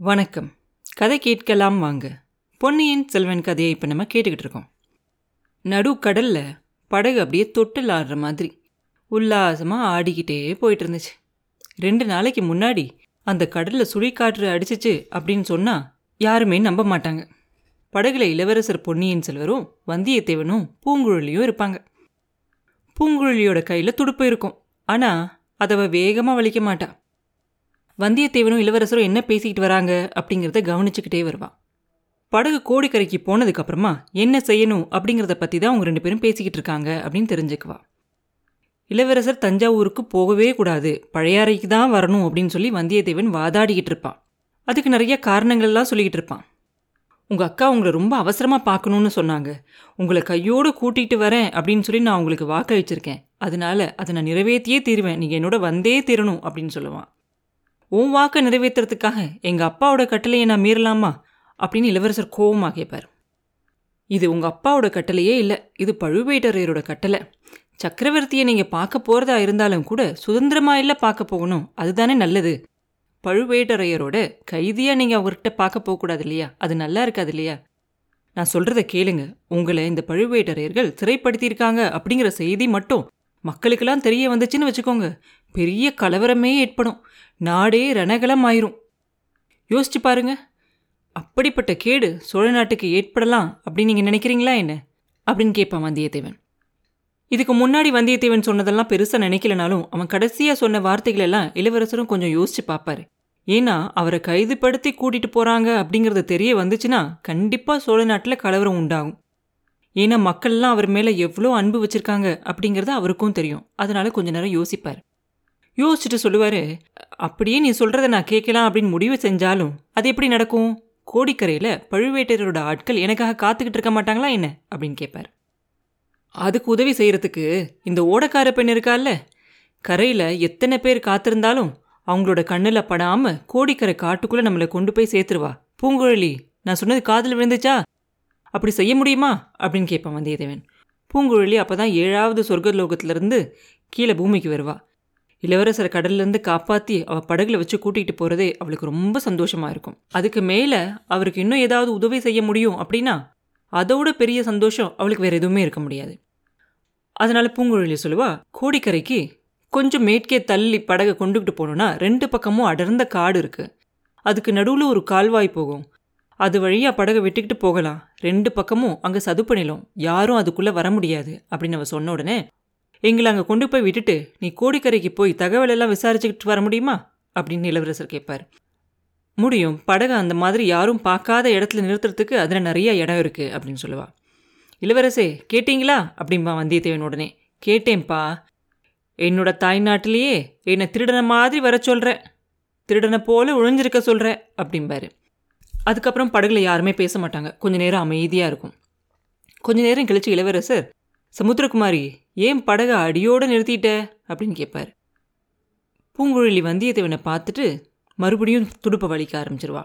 வணக்கம். கதை கேட்கலாம் வாங்க. பொன்னியின் செல்வன் கதையை இப்போ நம்ம கேட்டுக்கிட்டு இருக்கோம். நடு படகு அப்படியே தொட்டில் ஆடுற மாதிரி உல்லாசமாக ஆடிக்கிட்டே போயிட்டு இருந்துச்சு ரெண்டு நாளைக்கு முன்னாடி அந்த கடலில் சுழிக்காற்று அடிச்சிச்சு அப்படின்னு சொன்னால் யாருமே நம்ப மாட்டாங்க. படகுல இளவரசர் பொன்னியின் செல்வரும் வந்தியத்தேவனும் பூங்குழலியும் இருப்பாங்க. பூங்குழலியோட கையில் துடுப்பு இருக்கும். ஆனால் அதவ வேகமாக வலிக்க மாட்டான் வந்தியத்தேவனும் இளவரசரும் என்ன பேசிக்கிட்டு வராங்க அப்படிங்கிறத கவனிச்சுக்கிட்டே வருவான் படகு கோடிக்கரைக்கு போனதுக்கப்புறமா என்ன செய்யணும்? அப்படிங்கிறத பற்றி தான் அவங்க ரெண்டு பேரும் பேசிக்கிட்டு இருக்காங்க அப்படின்னு தெரிஞ்சுக்குவா. இளவரசர் தஞ்சாவூருக்கு போகவே கூடாது பழையாறைக்கு தான் வரணும் அப்படின்னு சொல்லி வந்தியத்தேவன் வாதாடிக்கிட்டு இருப்பான் அதுக்கு நிறைய காரணங்கள்லாம் சொல்லிக்கிட்டு இருப்பான் உங்கள் அக்கா உங்களை ரொம்ப அவசரமாக பார்க்கணுன்னு சொன்னாங்க. உங்களை கையோடு கூட்டிகிட்டு வரேன் அப்படின்னு சொல்லி நான் உங்களுக்கு வாக்களிச்சிருக்கேன். அதனால அதை நான் நிறைவேற்றியே தீருவேன். நீங்கள் என்னோட வந்தே தீரணும் அப்படின்னு சொல்லுவான் உன் வாக்கை நிறைவேற்றுறதுக்காக எங்கள் அப்பாவோட கட்டளையை நான் மீறலாமா? அப்படின்னு இளவரசர் கோவமாக கேட்பார் இது உங்கள் அப்பாவோட கட்டளையே இல்லை இது பழுவேட்டரையரோட கட்டளை. சக்கரவர்த்தியை நீங்கள் பார்க்க போகிறதா இருந்தாலும் கூட சுதந்திரமாக இல்லை பார்க்க போகணும் அதுதானே நல்லது. பழுவேட்டரையரோட கைதியாக நீங்கள் அவர்கிட்ட பார்க்க போகக்கூடாது இல்லையா? அது நல்லா இருக்காது இல்லையா? நான் சொல்கிறத கேளுங்க. உங்களை இந்த பழுவேட்டரையர்கள் சிறைப்படுத்தியிருக்காங்க அப்படிங்கிற செய்தி மட்டும் மக்களுக்கெல்லாம் தெரிய வந்துச்சுன்னு வச்சுக்கோங்க. பெரிய கலவரமே ஏற்படும். நாடே ரணகலம் ஆயிரும் யோசிச்சு பாருங்க. அப்படிப்பட்ட கேடு சோழ நாட்டுக்கு ஏற்படலாம் அப்படின்னு நீங்கள் நினைக்கிறீங்களா என்ன? அப்படின்னு கேட்பான் வந்தியத்தேவன். இதுக்கு முன்னாடி வந்தியத்தேவன் சொன்னதெல்லாம் பெருசாக நினைக்கலனாலும் அவன் கடைசியாக சொன்ன வார்த்தைகள் எல்லாம் இளவரசரும் கொஞ்சம் யோசிச்சு பார்ப்பார். ஏன்னா அவரை கைதுபடுத்தி கூட்டிட்டு போறாங்க அப்படிங்கிறது தெரிய வந்துச்சுன்னா கண்டிப்பாக சோழ நாட்டில் கலவரம் உண்டாகும். ஏன்னா மக்கள்லாம் அவர் மேலே எவ்வளோ அன்பு வச்சிருக்காங்க அப்படிங்கிறது அவருக்கும் தெரியும். அதனால கொஞ்ச நேரம் யோசிப்பார். யோசிச்சுட்டு சொல்லுவாரு அப்படியே நீ சொல்கிறத நான் கேட்கலாம் அப்படின்னு முடிவு செஞ்சாலும் அது எப்படி நடக்கும்? கோடிக்கரையில் பழுவேட்டரோட ஆட்கள் எனக்காக காத்துக்கிட்டு இருக்க மாட்டாங்களா என்ன? அப்படின்னு கேட்பார். அதுக்கு உதவி செய்கிறதுக்கு இந்த ஓடக்கார பெண் இருக்கால்ல. கரையில் எத்தனை பேர் காத்திருந்தாலும் அவங்களோட கண்ணில் படாமல் கோடிக்கரை காட்டுக்குள்ளே நம்மளை கொண்டு போய் சேர்த்துருவா. பூங்குழலி நான் சொன்னது காதில் விழுந்துச்சா? அப்படி செய்ய முடியுமா? அப்படின்னு கேட்பான் வந்தியத்தேவன். பூங்குழலி அப்போ தான் ஏழாவது சொர்க்கலோகத்திலிருந்து கீழே பூமிக்கு வருவா. இளவரசரை கடல்லேருந்து காப்பாற்றி அவள் படகுல வச்சு கூட்டிகிட்டு போகிறதே அவளுக்கு ரொம்ப சந்தோஷமாக இருக்கும். அதுக்கு மேலே அவருக்கு இன்னும் ஏதாவது உதவி செய்ய முடியும் அப்படின்னா அதோட பெரிய சந்தோஷம் அவளுக்கு வேறு எதுவுமே இருக்க முடியாது. அதனால் பூங்குழலி சொல்லுவா கோடிக்கரைக்கு கொஞ்சம் மேற்கே தள்ளி படகை கொண்டுகிட்டு போனோன்னா ரெண்டு பக்கமும் அடர்ந்த காடு இருக்குது அதுக்கு நடுவில் ஒரு கால்வாய் போகும். அது வழியாக படகை விட்டுக்கிட்டு போகலாம். ரெண்டு பக்கமும் அங்கே சதுப்பு நிலம். யாரும் அதுக்குள்ளே வர முடியாது அப்படின்னு அவள் சொன்ன உடனே எங்களை அங்கே கொண்டு போய் விட்டுட்டு நீ கோடிக்கரைக்கு போய் தகவல் எல்லாம் விசாரிச்சுக்கிட்டு வர முடியுமா? அப்படின்னு இளவரசர் கேட்பார். முடியும். படகை அந்த மாதிரி யாரும் பார்க்காத இடத்துல நிறுத்துறதுக்கு அதில் நிறைய இடம் இருக்குது அப்படின்னு சொல்லுவா. இளவரசே கேட்டீங்களா? அப்படிம்பா வந்தியத்தேவன் உடனே. கேட்டேன்ப்பா. என்னோட தாய்நாட்டிலேயே என்னை திருடனை மாதிரி வர சொல்கிற திருடனை போல ஒழிஞ்சிருக்க சொல்கிற அப்படிம்பாரு. அதுக்கப்புறம் படகுல யாருமே பேச மாட்டாங்க. கொஞ்ச நேரம் அமைதியாக இருக்கும். கொஞ்ச நேரம் கழிச்சு இளவரசர் சமுத்திரகுமாரி ஏன் படகை அடியோடு நிறுத்திட்ட? அப்படின்னு கேட்பார் பூங்குழலி வந்தியத்தேவனை பார்த்துட்டு மறுபடியும் துடுப்பை வலிக்க ஆரம்பிச்சிருவா.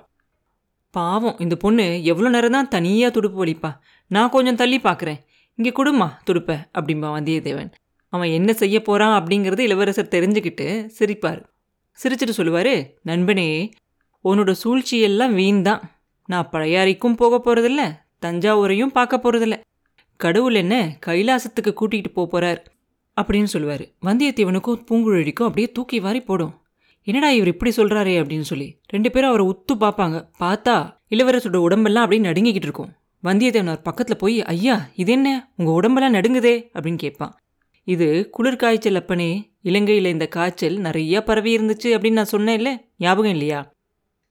பாவம் இந்த பொண்ணு எவ்வளோ நேரம் தான் தனியாக துடுப்பு வலிப்பா. நான் கொஞ்சம் தள்ளி பார்க்குறேன். இங்கே கொடுமா துடுப்பை அப்படிம்பா வந்தியத்தேவன். அவன் என்ன செய்ய போகிறான் அப்படிங்கிறது இளவரசர் தெரிஞ்சுக்கிட்டு சிரிப்பார். சிரிச்சிட்டு சொல்லுவார் நண்பனே உன்னோட சூழ்ச்சியெல்லாம் வீண் தான். நான் பழையாறைக்கும் போக போகிறதில்ல தஞ்சாவூரையும் பார்க்க போகிறதில்ல கடவுள் என்ன கைலாசத்துக்கு கூட்டிகிட்டு போக போகிறார் அப்படின்னு சொல்லுவார். வந்தியத்தேவனுக்கும் பூங்குழலிக்கும் அப்படியே தூக்கி வாரி போடும். என்னடா இவர் இப்படி சொல்கிறாரே அப்படின்னு சொல்லி ரெண்டு பேரும் அவரை உத்து பார்ப்பாங்க. பார்த்தா இளவரசோட உடம்பெல்லாம் அப்படியே நடுங்கிக்கிட்டு இருக்கும். வந்தியத்தேவன் அவர் பக்கத்தில் போய் ஐயா இது என்ன? உங்கள் உடம்பெல்லாம் நடுங்குதே? அப்படின்னு கேட்பான். இது குளிர்காய்ச்சல் அப்பனே. இலங்கையில் இந்த காய்ச்சல் நிறைய பரவி இருந்துச்சு அப்படின்னு நான் சொன்னேன் இல்லை ஞாபகம் இல்லையா?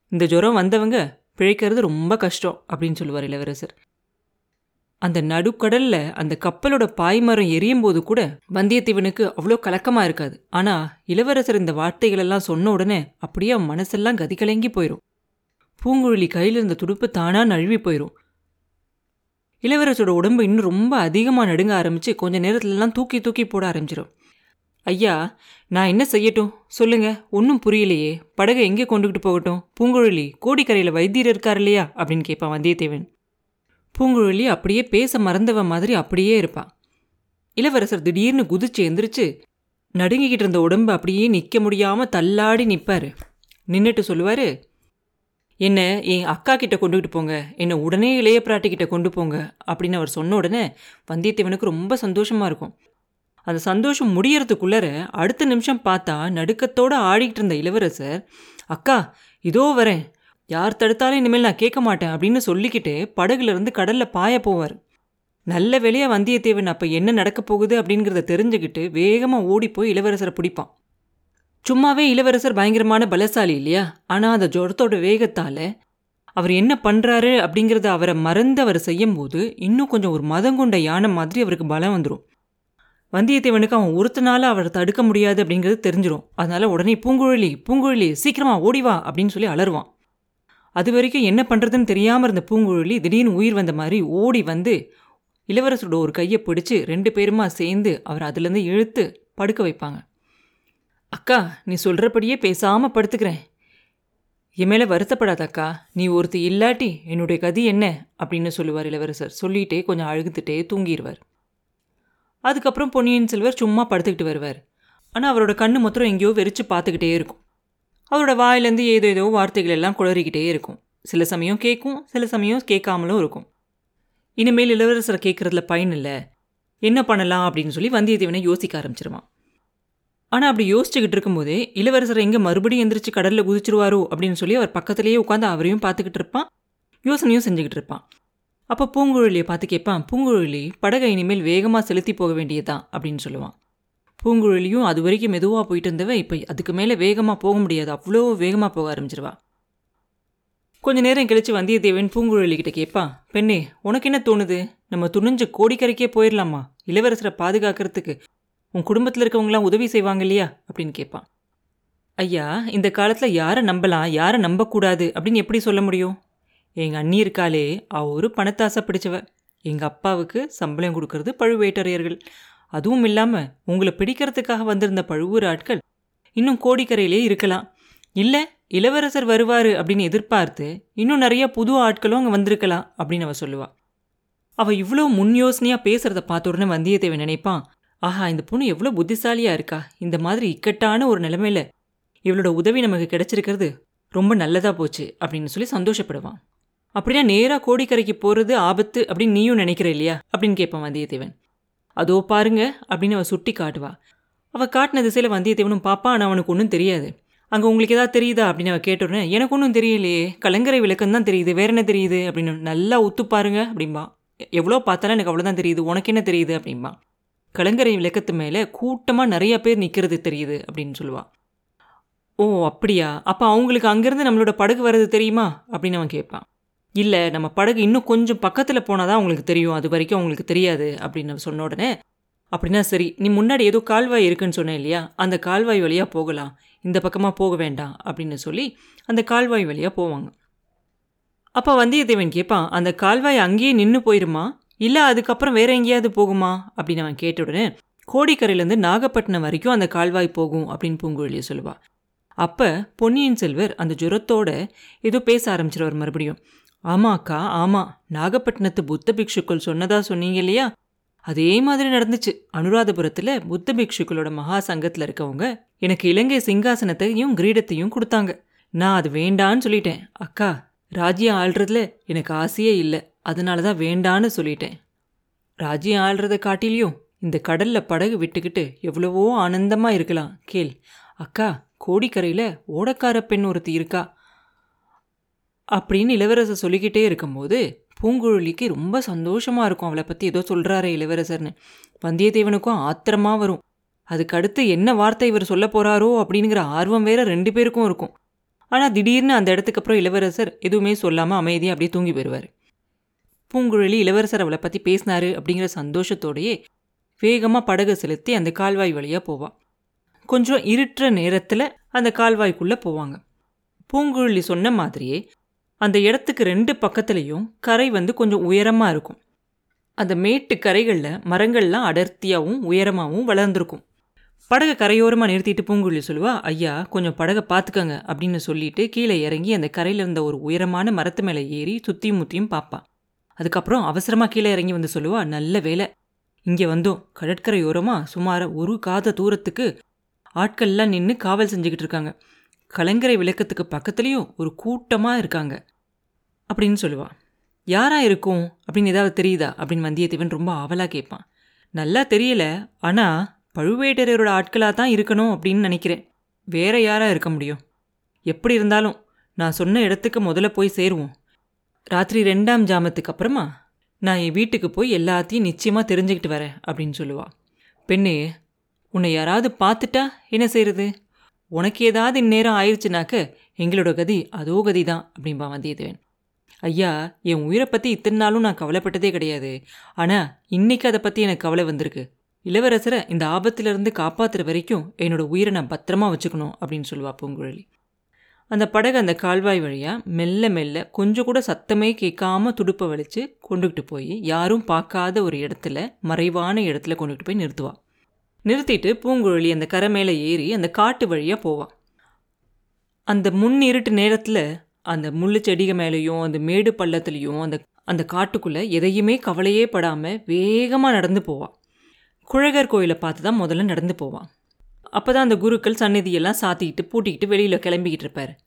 இந்த ஜுரம் வந்தவங்க பிழைக்கிறது ரொம்ப கஷ்டம் அப்படின்னு சொல்லுவார் இளவரசர். அந்த நடுக்கடல்ல அந்த கப்பலோட பாய்மரம் எரியும் போது கூட வந்தியத்தேவனுக்கு அவ்வளோ கலக்கமா இருக்காது. ஆனா இளவரசர் இந்த வார்த்தைகளெல்லாம் சொன்ன உடனே அப்படியே மனசெல்லாம் கதி கலங்கி போயிடும் பூங்குழலி கையில் இருந்த துடுப்பு தானா நழுவி போயிடும் இளவரசோட உடம்பு இன்னும் ரொம்ப அதிகமாக நடுங்க ஆரம்பிச்சு கொஞ்ச நேரத்துலலாம் தூக்கி தூக்கி போட ஆரம்பிச்சிடும் ஐயா நான் என்ன செய்யட்டும்? சொல்லுங்க. ஒன்றும் புரியலையே. படகை எங்கே கொண்டுகிட்டு போகட்டும்? பூங்குழலி கோடிக்கரையில் வைத்தியர் இருக்கார் இல்லையா? அப்படின்னு கேட்பான் வந்தியத்தேவன். பூங்குழலி அப்படியே பேச மறந்தவ மாதிரி அப்படியே இருப்பான் இளவரசர் திடீர்னு குதிச்சு எந்திரிச்சு நடுங்கிக்கிட்டு இருந்த உடம்பு அப்படியே நிற்க முடியாமல் தள்ளாடி நிற்பாரு நின்றுட்டு சொல்லுவார் என்னை என் அக்கா கிட்ட கொண்டுகிட்டு போங்க. என்னை உடனே இளைய பிராட்டி கிட்ட கொண்டு போங்க அப்படின்னு அவர் சொன்ன உடனே வந்தியத்தேவனுக்கு ரொம்ப சந்தோஷமாக இருக்கும். அந்த சந்தோஷம் முடியறதுக்குள்ளர அடுத்த நிமிஷம் பார்த்தா நடுக்கத்தோடு ஆடிக்கிட்டு இருந்த இளவரசர் அக்கா இதோ வரேன். யார் தடுத்தாலும் இனிமேல் நான் கேட்க மாட்டேன் அப்படின்னு சொல்லிக்கிட்டு படகுலேருந்து கடலில் பாய போவார். நல்ல வேலையாக வந்தியத்தேவன் அப்போ என்ன நடக்க போகுது அப்படிங்கிறத தெரிஞ்சுக்கிட்டு வேகமாக ஓடி போய் இளவரசரை பிடிப்பான். சும்மாவே இளவரசர் பயங்கரமான பலசாலி இல்லையா? ஆனால் அந்த ஜொரத்தோட வேகத்தால் அவர் என்ன பண்ணுறாரு அப்படிங்கிறத அவரை மறந்து அவர் செய்யும்போது இன்னும் கொஞ்சம் ஒரு மதங்கொண்ட யானை மாதிரி அவருக்கு பலம் வந்துடும் வந்தியத்தேவனுக்கு அவன் ஒருத்தனால அவரை தடுக்க முடியாது அப்படிங்கிறது தெரிஞ்சிடும் அதனால உடனே பூங்குழலி பூங்குழலி சீக்கிரமா ஓடி வா அப்படின்னு சொல்லி அலறுவான். அது வரைக்கும் என்ன பண்ணுறதுன்னு தெரியாமல் இருந்த பூங்குழலி திடீர்னு உயிர் வந்த மாதிரி ஓடி வந்து இளவரசரோட ஒரு கையை பிடிச்சு ரெண்டு பேருமா சேர்ந்து அவர் அதுலேருந்து இழுத்து படுக்க வைப்பாங்க. அக்கா நீ சொல்கிறபடியே பேசாமல் படுத்துக்கிறேன். என் மேலே வருத்தப்படாத அக்கா நீ ஒருத்தி இல்லாட்டி என்னுடைய கதி என்ன? அப்படின்னு சொல்லுவார் இளவரசர். சொல்லிட்டே கொஞ்சம் அழுகுத்துட்டே தூங்கிடுவார். அதுக்கப்புறம் பொன்னியின் செல்வர் சும்மா படுத்துக்கிட்டு வருவார். ஆனால் அவரோட கண்ணு மொத்தம் எங்கேயோ வெறிச்சு பார்த்துக்கிட்டே இருக்கும். அவரோட வாயிலேருந்து ஏதோ ஏதோ வார்த்தைகள் எல்லாம் குளறிக்கிட்டே இருக்கும். சில சமயம் கேட்கும் சில சமயம் கேட்காமலும் இருக்கும். இனிமேல் இளவரசரை கேட்குறதுல பயன் இல்லை. என்ன பண்ணலாம் அப்படின்னு சொல்லி வந்தியத்தேவனை யோசிக்க ஆரம்பிச்சிருவான். ஆனால் அப்படி யோசிச்சுக்கிட்டு இருக்கும்போதே இளவரசர் எங்கே மறுபடியும் எந்திரிச்சு கடலில் குதிச்சிருவாரோ அப்படின்னு சொல்லி அவர் பக்கத்துலேயே உட்காந்து அவரையும் பார்த்துக்கிட்டு இருப்பான். யோசனையும் செஞ்சுக்கிட்டு இருப்பான். அப்போ பூங்குழலியை பார்த்து கேட்பான் பூங்குழலி படகை இனிமேல் வேகமாக செலுத்தி போக வேண்டியதான் அப்படின்னு சொல்லுவான். பூங்குழலியும் அது வரைக்கும் மெதுவாக போயிட்டு இருந்தவ இப்போ அதுக்கு மேலே வேகமாக போக முடியாது. அவ்வளோ வேகமாக போக ஆரம்பிச்சிருவா. கொஞ்ச நேரம் கழிச்சு வந்தியத்தேவன் பூங்குழலி கிட்ட கேட்பான் பெண்ணே உனக்கு என்ன தோணுது? நம்ம துணிஞ்சு கோடிக்கரைக்கே போயிடலாமா இளவரசரை பாதுகாக்கிறதுக்கு. உன் குடும்பத்தில் இருக்கவங்களாம் உதவி செய்வாங்க இல்லையா? அப்படின்னு கேட்பான் ஐயா இந்த காலத்தில் யாரை நம்பலாம்? யாரை நம்பக்கூடாது? அப்படின்னு எப்படி சொல்ல முடியும்? எங்கள் அண்ணி இருக்காளே அவ ஒரு பணத்தாசை பிடிச்சவ. எங்கள் அப்பாவுக்கு சம்பளம் கொடுக்கறது பழுவேட்டரையர்கள். அதுவும் இல்லாமல் உங்களை பிடிக்கிறதுக்காக வந்திருந்த பழுவூர் ஆட்கள் இன்னும் கோடிக்கரையிலே இருக்கலாம். இல்லை இளவரசர் வருவார் அப்படின்னு எதிர்பார்த்து இன்னும் நிறைய புது ஆட்களும் அங்கே வந்திருக்கலாம் அப்படின்னு அவ சொல்லுவா. அவள் இவ்வளோ முன் யோசனையாக பேசுகிறத பார்த்த உடனே வந்தியத்தேவன் நினைப்பான் ஆஹா இந்த பொண்ணு எவ்வளோ புத்திசாலியாக இருக்கா. இந்த மாதிரி இக்கட்டான ஒரு நிலைமையில இவளோட உதவி நமக்கு கிடைச்சிருக்கிறது ரொம்ப நல்லதாக போச்சு அப்படின்னு சொல்லி சந்தோஷப்படுவான். அப்படின்னா நேராக கோடிக்கரைக்கு போகிறது ஆபத்து அப்படின்னு நீயும் நினைக்கிற இல்லையா? அப்படின்னு கேட்பான் வந்தியத்தேவன். அதோ பாருங்க அப்படின்னு அவள் சுட்டி காட்டுவா. அவள் காட்டின திசையில் வந்தியத்தேவனும் பாப்பா ஆனால் அவனுக்கு ஒன்றும் தெரியாது. அங்கே உங்களுக்கு ஏதாவது தெரியுதா? அப்படின்னு அவள் கேட்டோடனே எனக்கு ஒன்றும் தெரியலையே. கலங்கரை விளக்கம் தான் தெரியுது. வேற என்ன தெரியுது? அப்படின்னு நல்லா ஒத்து பாருங்க அப்படின்பா எவ்வளோ பார்த்தாலும் எனக்கு அவ்வளோதான் தெரியுது. உனக்கு என்ன தெரியுது? அப்படின்பா கலங்கரை விளக்கத்து மேலே கூட்டமாக நிறைய பேர் நிற்கிறது தெரியுது அப்படின்னு சொல்லுவா. ஓ அப்படியா? அப்போ அவங்களுக்கு அங்கேருந்து நம்மளோட படகு வர்றது தெரியுமா? அப்படின்னு அவன் கேட்பான். இல்லை நம்ம படகு இன்னும் கொஞ்சம் பக்கத்தில் போனால் தான் உங்களுக்கு தெரியும். அது வரைக்கும் அவங்களுக்கு தெரியாது அப்படின்னு சொன்ன உடனே அப்படின்னா சரி நீ முன்னாடி ஏதோ கால்வாய் இருக்குன்னு சொன்னேன் இல்லையா? அந்த கால்வாய் வழியாக போகலாம். இந்த பக்கமாக போக வேண்டாம் அப்படின்னு சொல்லி அந்த கால்வாய் வழியாக போவாங்க. அப்போ வந்தியத்தேவன் கேட்பான் அந்த கால்வாய் அங்கேயே நின்று போயிருமா? இல்லை அதுக்கப்புறம் வேற எங்கேயாவது போகுமா? அப்படின்னு அவன் கேட்ட உடனே கோடிக்கரையிலேருந்து நாகப்பட்டினம் வரைக்கும் அந்த கால்வாய் போகும் அப்படின்னு பூங்குழலியை சொல்லுவா. அப்போ பொன்னியின் செல்வர் அந்த ஜுரத்தோட ஏதோ பேச ஆரம்பிச்சிருவார் மறுபடியும். ஆமாக்கா ஆமாம் ஆமா. நாகப்பட்டினத்து புத்த பிக்ஷுக்கள் சொன்னதா சொன்னீங்க இல்லையா? அதே மாதிரி நடந்துச்சு. அனுராதபுரத்தில் புத்த பிக்ஷுக்களோட மகா சங்கத்தில் இருக்கவங்க எனக்கு இலங்கை சிங்காசனத்தையும் கிரீடத்தையும் கொடுத்தாங்க. நான் அது வேண்டான்னு சொல்லிட்டேன். அக்கா ராஜ்யம் ஆள்றதுல எனக்கு ஆசையே இல்லை. அதனால தான் வேண்டான்னு சொல்லிட்டேன். ராஜ்யம் ஆள்றதை காட்டிலையும் இந்த கடல்ல படகு விட்டுக்கிட்டு எவ்வளவோ ஆனந்தமா இருக்கலாம். கேள். அக்கா கோடிக்கரையில் ஓடக்கார பெண் ஒருத்தி இருக்கா. அப்படின்னு இளவரசர் சொல்லிக்கிட்டே இருக்கும்போது பூங்குழலிக்கு ரொம்ப சந்தோஷமாக இருக்கும். அவளை பற்றி ஏதோ சொல்கிறாரே இளவரசர்னு. வந்தியத்தேவனுக்கும் ஆத்திரமா வரும். அதுக்கடுத்து என்ன வார்த்தை இவர் சொல்ல போகிறாரோ அப்படிங்கிற ஆர்வம் வேற ரெண்டு பேருக்கும் இருக்கும். ஆனால் திடீர்னு அந்த இடத்துக்கு அப்புறம் இளவரசர் எதுவுமே சொல்லாமல் அமைதியாக அப்படியே தூங்கி போயிடுவார் பூங்குழலி இளவரசர் அவளை பற்றி பேசினாரு அப்படிங்கிற சந்தோஷத்தோடையே வேகமாக படகு செலுத்தி அந்த கால்வாய் வழியாக போவாள் கொஞ்சம் இருட்டுற நேரத்தில் அந்த கால்வாய்க்குள்ளே போவாங்க. பூங்குழலி சொன்ன மாதிரியே அந்த இடத்துக்கு ரெண்டு பக்கத்துலேயும் கரை வந்து கொஞ்சம் உயரமாக இருக்கும். அந்த மேட்டு கரைகளில் மரங்கள்லாம் அடர்த்தியாகவும் உயரமாகவும் வளர்ந்துருக்கும். படகை கரையோரமாக நிறுத்திட்டு பூங்குழலி சொல்லுவா ஐயா கொஞ்சம் படகை பார்த்துக்கங்க அப்படின்னு சொல்லிட்டு கீழே இறங்கி அந்த கரையில் இருந்த ஒரு உயரமான மரத்து மேலே ஏறி சுற்றியும் முத்தியும் பார்ப்பான் அதுக்கப்புறம் அவசரமாக கீழே இறங்கி வந்து சொல்லுவா நல்ல வேலை. இங்கே வந்தோம். கடற்கரையோரமாக சுமார் ஒரு காத தூரத்துக்கு ஆட்கள்லாம் நின்று காவல் செஞ்சுக்கிட்டு இருக்காங்க. கலங்கரை விளக்கத்துக்கு பக்கத்துலேயும் ஒரு கூட்டமாக இருக்காங்க. அப்படின்னு சொல்லுவா. யாராக இருக்கும்? அப்படின்னு ஏதாவது தெரியுதா? அப்படின்னு வந்தியத்தேவன் ரொம்ப ஆவலாக கேட்பான். நல்லா தெரியல. ஆனால் பழுவேட்டரையரோட ஆட்களாக தான் இருக்கணும் அப்படின்னு நினைக்கிறேன். வேற யாராக இருக்க முடியும்? எப்படி இருந்தாலும் நான் சொன்ன இடத்துக்கு முதல்ல போய் சேருவோம். ராத்திரி ரெண்டாம் ஜாமத்துக்கு அப்புறமா நான் என் வீட்டுக்கு போய் எல்லாத்தையும் நிச்சயமாக தெரிஞ்சுக்கிட்டு வரேன் அப்படின்னு சொல்லுவாள் பெண்ணு உன்னை யாராவது பார்த்துட்டா என்ன செய்கிறது உனக்கு ஏதாவது இந்நேரம் ஆயிடுச்சுனாக்க எங்களோட கதி அதோ கதி தான் அப்படின்பா வந்தியத்தேவன். ஐயா என் உயிரை பற்றி இத்தனை நாளும் நான் கவலைப்பட்டதே கிடையாது. ஆனால் இன்னைக்கு அதை பற்றி எனக்கு கவலை வந்திருக்கு. இளவரசரை இந்த ஆபத்திலிருந்து காப்பாத்துற வரைக்கும் என்னோட உயிரை நான் பத்திரமா வச்சுக்கணும் அப்படின்னு சொல்லுவா பூங்குழலி. அந்த படகு அந்த கால்வாய் வழியாக மெல்ல மெல்ல கொஞ்சம் கூட சத்தமே கேட்காம துடுப்பை வலித்து கொண்டுகிட்டு போய் யாரும் பார்க்காத ஒரு இடத்துல மறைவான இடத்துல கொண்டுகிட்டு போய் நிறுத்துவாள் நிறுத்திட்டு பூங்குழலி அந்த கரை மேலே ஏறி அந்த காட்டு வழியாக போவான் அந்த முன் இருட்டு நேரத்தில் அந்த முள்ளு செடிக மேலேயும் அந்த மேடு பள்ளத்துலேயும் அந்த அந்த காட்டுக்குள்ளே எதையுமே கவலையே படாமல் வேகமாக நடந்து போவான் குழகர் கோயிலை பார்த்து தான் முதல்ல நடந்து போவான் அப்போ தான் அந்த குருக்கள் சந்நிதியெல்லாம் சாத்திக்கிட்டு பூட்டிக்கிட்டு வெளியில் கிளம்பிக்கிட்டு இருப்பார்.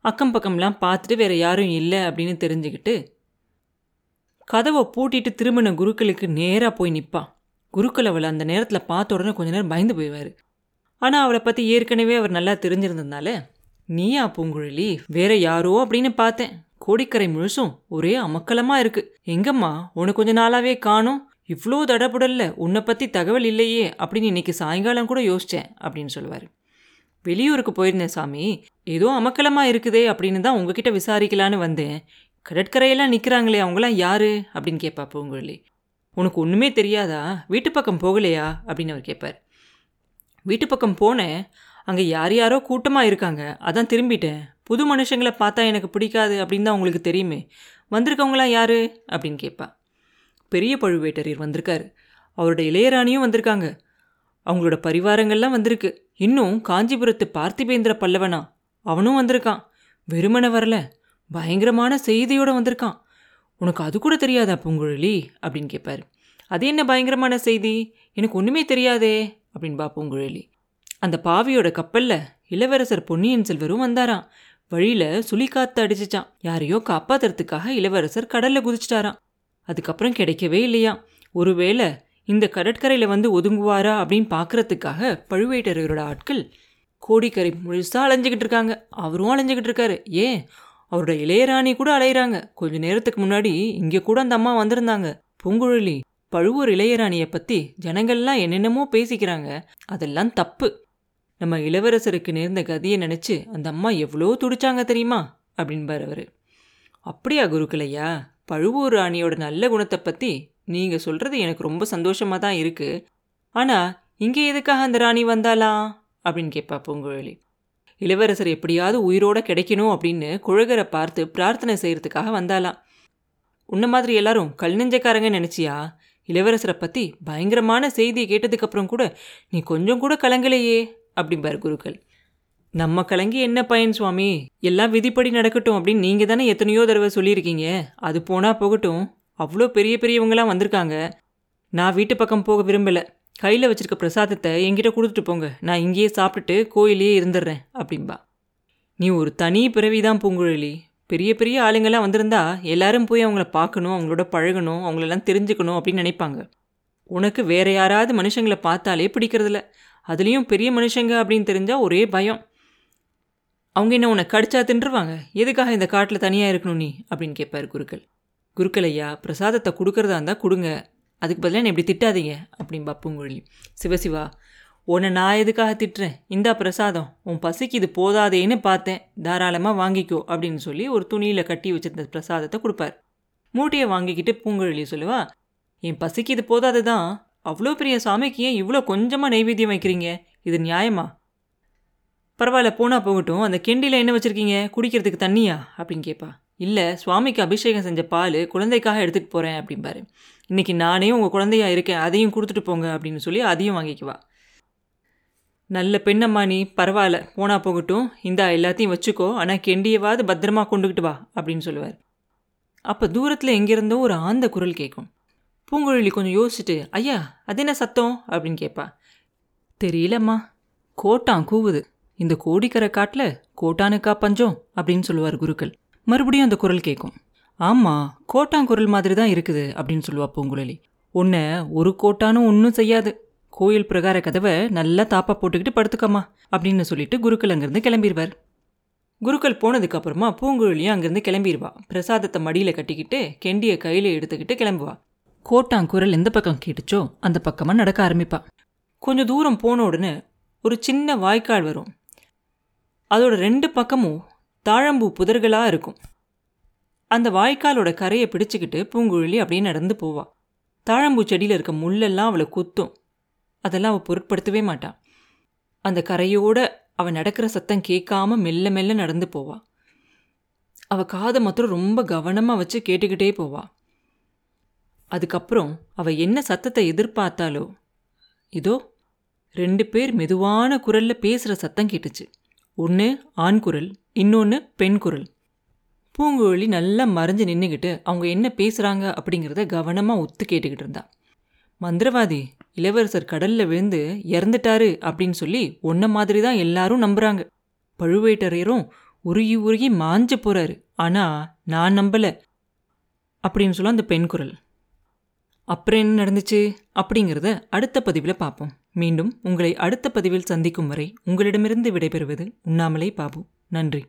அக்கம் பக்கம்லாம் பார்த்துட்டு வேறு யாரும் இல்லை அப்படின்னு தெரிஞ்சுக்கிட்டு கதவை பூட்டிட்டு திரும்பின குருக்களுக்கு நேராக போய் நிற்பான் குருக்கள் அவளை அந்த நேரத்தில் பார்த்த உடனே கொஞ்ச நேரம் பயந்து போயிடுவார். ஆனால் அவளை பற்றி ஏற்கனவே அவர் நல்லா தெரிஞ்சிருந்ததுனால நீயா பூங்குழலி வேற யாரோ அப்படின்னு பார்த்தேன். கோடிக்கரை முழுசும் ஒரே அமக்கலமாக இருக்கு. எங்கம்மா உனக்கு கொஞ்ச நாளாவே காணும். இவ்வளோ தடபுடல்ல உன்னை பற்றி தகவல் இல்லையே அப்படின்னு இன்னைக்கு சாயங்காலம் கூட யோசித்தேன் அப்படின்னு சொல்லுவார். வெளியூருக்கு போயிருந்தேன் சாமி. ஏதோ அமக்கலமாக இருக்குதே அப்படின்னு தான் உங்ககிட்ட விசாரிக்கலான்னு வந்தேன். கடற்கரையெல்லாம் நிற்கிறாங்களே அவங்களாம் யாரு? அப்படின்னு கேட்பா பூங்குழலி. உனக்கு ஒன்றுமே தெரியாதா? வீட்டு பக்கம் போகலையா? அப்படின்னு அவர் கேட்பார் வீட்டு பக்கம் போனேன். அங்கே யார் யாரோ கூட்டமாக இருக்காங்க. அதான் திரும்பிட்டேன். புது மனுஷங்களை பார்த்தா எனக்கு பிடிக்காது அப்படின்னு தான் உங்களுக்கு தெரியுமே. வந்திருக்கவங்களாம் யாரு? அப்படின்னு கேட்பா பெரிய பழுவேட்டரையர் வந்திருக்காரு. அவரோட இளையராணியும் வந்திருக்காங்க. அவங்களோட பரிவாரங்கள்லாம் வந்திருக்கு. இன்னும் காஞ்சிபுரத்து பார்த்திபேந்திர பல்லவனா? அவனும் வந்திருக்கான். வெறுமனை வரல. பயங்கரமான செய்தியோடு வந்திருக்கான். உனக்கு அது கூட தெரியாதா பூங்குழலி? அப்படின்னு கேட்பாரு அது என்ன பயங்கரமான செய்தி? எனக்கு ஒன்றுமே தெரியாதே அப்படின்பா பூங்குழலி. அந்த பாவியோட கப்பலில் இளவரசர் பொன்னியின் செல்வரும் வந்தாராம். வழியில் சுழிக்காத்து அடிச்சிச்சான் யாரையோ காப்பாத்துறதுக்காக இளவரசர் கடலில் குதிச்சிட்டாராம். அதுக்கப்புறம் கிடைக்கவே இல்லையா ஒருவேளை இந்த கடற்கரையில் வந்து ஒதுங்குவாரா அப்படின்னு பார்க்கறதுக்காக பழுவேட்டரையரோட ஆட்கள் கோடிக்கரை முழுசாக அலைஞ்சிக்கிட்டு இருக்காங்க. அவரும் அலைஞ்சிக்கிட்டு இருக்காரு. ஏன்? அவரோட இளையராணி கூட அலையிறாங்க. கொஞ்ச நேரத்துக்கு முன்னாடி இங்கே கூட அந்த அம்மா வந்திருந்தாங்க. பூங்குழலி பழுவூர் இளையராணியை பற்றி ஜனங்கள்லாம் என்னென்னமோ பேசிக்கிறாங்க. அதெல்லாம் தப்பு. நம்ம இளவரசருக்கு நேர்ந்த கதியை நினச்சி அந்த அம்மா எவ்வளோ துடிச்சாங்க தெரியுமா? அப்படின்பார் அவர். அப்படியா குருக்கலையா பழுவூர் ராணியோட நல்ல குணத்தை பற்றி நீங்கள் சொல்கிறது எனக்கு ரொம்ப சந்தோஷமாக தான் இருக்குது ஆனால் இங்கே எதுக்காக அந்த ராணி வந்தாளா? அப்படின்னு கேட்பா பூங்குழலி. இளவரசர் எப்படியாவது உயிரோட கிடைக்கணும் அப்படின்னு குழகரை பார்த்து பிரார்த்தனை செய்கிறதுக்காக வந்தாலாம் உன்ன மாதிரி எல்லாரும் கல் நெஞ்சக்காரங்க நினச்சியா? இளவரசரை பற்றி பயங்கரமான செய்தியை கேட்டதுக்கப்புறம் கூட நீ கொஞ்சம் கூட கலங்கலையே அப்படிம்பார் குருக்கள். நம்ம கலங்கி என்ன பயன் சுவாமி? எல்லாம் விதிப்படி நடக்கட்டும் அப்படின்னு நீங்கள் தானே எத்தனையோ தடவை சொல்லியிருக்கீங்க. அது போனால் போகட்டும். அவ்வளோ பெரிய பெரியவங்களாம் வந்திருக்காங்க. நான் வீட்டு பக்கம் போக விரும்பலை. கையில் வச்சிருக்க பிரசாதத்தை என்கிட்ட கொடுத்துட்டு போங்க. நான் இங்கேயே சாப்பிட்டுட்டு கோயிலே இருந்துடுறேன் அப்படின்பா நீ ஒரு தனி பிறவி தான் பூங்குழலி. பெரிய பெரிய ஆளுங்கள்லாம் வந்திருந்தா எல்லாரும் போய் அவங்கள பார்க்கணும் அவங்களோட பழகணும் அவங்களெல்லாம் தெரிஞ்சுக்கணும் அப்படின்னு நினைப்பாங்க. உனக்கு வேற யாராவது மனுஷங்களை பார்த்தாலே பிடிக்கிறதில்ல. அதுலேயும் பெரிய மனுஷங்க அப்படின்னு தெரிஞ்சால் ஒரே பயம். அவங்க என்ன உன்னை கடிச்சா தின்றுவாங்க? எதுக்காக இந்த காட்டில் தனியாக இருக்கணும் நீ? அப்படின்னு கேட்பார் குருக்கள். குருக்கள் ஐயா பிரசாதத்தை கொடுக்குறதா இருந்தால் கொடுங்க. அதுக்கு பதிலாக என்ன இப்படி திட்டாதீங்க அப்படின்பா பூங்குழலி. சிவசிவா உன்னை நான் எதுக்காக திட்டுறேன்? இந்தா பிரசாதம் உன் பசிக்கு இது போதாதேன்னு பார்த்தேன். தாராளமாக வாங்கிக்கோ அப்படின்னு சொல்லி ஒரு துணியில் கட்டி வச்சிருந்த பிரசாதத்தை கொடுப்பார். மூட்டையை வாங்கிக்கிட்டு பூங்குழலி சொல்லுவா என் பசிக்கு இது போதாது தான் அவ்வளோ பெரிய சாமிக்கு ஏன் இவ்வளோ கொஞ்சமாக நைவேத்தியம் வைக்கிறீங்க? இது நியாயமா? பரவாயில்ல போனால் போகட்டும். அந்த கெண்டியில் என்ன வச்சுருக்கீங்க? குடிக்கிறதுக்கு தண்ணியா? அப்படின்னு கேட்பா இல்லை சுவாமிக்கு அபிஷேகம் செஞ்ச பால் குழந்தைக்காக எடுத்துகிட்டு போகிறேன் அப்படிம்பாரு இன்றைக்கி நானே உங்கள் குழந்தையா இருக்கேன் அதையும் கொடுத்துட்டு போங்க அப்படின்னு சொல்லி அதையும் வாங்கிக்குவா நல்ல பெண்ணம்மா நீ பரவாயில்ல போனால் போகட்டும். இந்தா எல்லாத்தையும் வச்சுக்கோ ஆனால் கெண்டியவாது பத்திரமா கொண்டுக்கிட்டு வா அப்படின்னு சொல்லுவார். அப்போ தூரத்தில் எங்கேருந்தோ ஒரு ஆந்த குரல் கேட்கும் பூங்குழலி கொஞ்சம் யோசிச்சுட்டு ஐயா அது என்ன சத்தம்? அப்படின்னு கேட்பா தெரியலம்மா கோட்டான் கூவுது. இந்த கோடிக்கரை காட்டில் கோட்டானுக்கா பஞ்சம்? அப்படின்னு சொல்லுவார் குருக்கள். மறுபடியும் அந்த குரல் கேட்கும் ஆமாம் கோட்டாங்குரல் மாதிரி தான் இருக்குது அப்படின்னு சொல்லுவா பூங்குழலி. உன்னை ஒரு கோட்டானும் ஒன்றும் செய்யாது. கோயில் பிரகார கதவை நல்லா தாப்பா போட்டுக்கிட்டு படுத்துக்கம்மா அப்படின்னு சொல்லிட்டு குருக்கள் அங்கேருந்து கிளம்பிடுவார். குருக்கள் போனதுக்கப்புறமா பூங்குழலியும் அங்கேருந்து கிளம்பிடுவா. பிரசாதத்தை மடியில் கட்டிக்கிட்டு கெண்டியை கையில் எடுத்துக்கிட்டு கிளம்புவா. கோட்டாங்குரல் எந்த பக்கம் கேட்டுச்சோ அந்த பக்கமாக நடக்க ஆரம்பிப்பா. கொஞ்சம் தூரம் போன உடனே ஒரு சின்ன வாய்க்கால் வரும். அதோட ரெண்டு பக்கமும் தாழம்பூ புதர்களாக இருக்கும். அந்த வாய்க்காலோட கரையை பிடிச்சிக்கிட்டு பூங்குழலி அப்படியே நடந்து போவா. தாழம்பூ செடியில் இருக்க முள்ளெல்லாம் அவளை குத்தும். அதெல்லாம் அவள் பொருட்படுத்தவே மாட்டான் அந்த கரையோட அவள் நடக்கிற சத்தம் கேட்காம மெல்ல மெல்ல நடந்து போவா. அவள் காதை மாத்திரம் ரொம்ப கவனமாக வச்சு கேட்டுக்கிட்டே போவா. அதுக்கப்புறம் அவள் என்ன சத்தத்தை எதிர்பார்த்தாலோ இதோ ரெண்டு பேர் மெதுவான குரலில் பேசுகிற சத்தம் கேட்டுச்சு. ஒன்று ஆண் குரல். இன்னொன்று பெண் குரல். பூங்குழலி நல்லா மறைஞ்சு நின்றுக்கிட்டு அவங்க என்ன பேசுகிறாங்க அப்படிங்கிறத கவனமாக ஒத்து கேட்டுக்கிட்டு இருந்தா. மந்திரவாதி இளவரசர் கடலில் விழுந்து இறந்துட்டாரு அப்படின்னு சொல்லி ஒன்ன மாதிரி தான் எல்லாரும் நம்புகிறாங்க பழுவேட்டரையரும் உருகி உருகி மாஞ்சு போகிறாரு ஆனால் நான் நம்பலை அப்படின்னு சொல்ல அந்த பெண் குரல். அப்புறம் என்ன நடந்துச்சு அப்படிங்கிறத அடுத்த பதிவில் பார்ப்போம். மீண்டும் உங்களை அடுத்த பதிவில் சந்திக்கும் வரை உங்களிடமிருந்து விடைபெறுவது உண்ணாமலே பாபு. நன்றி.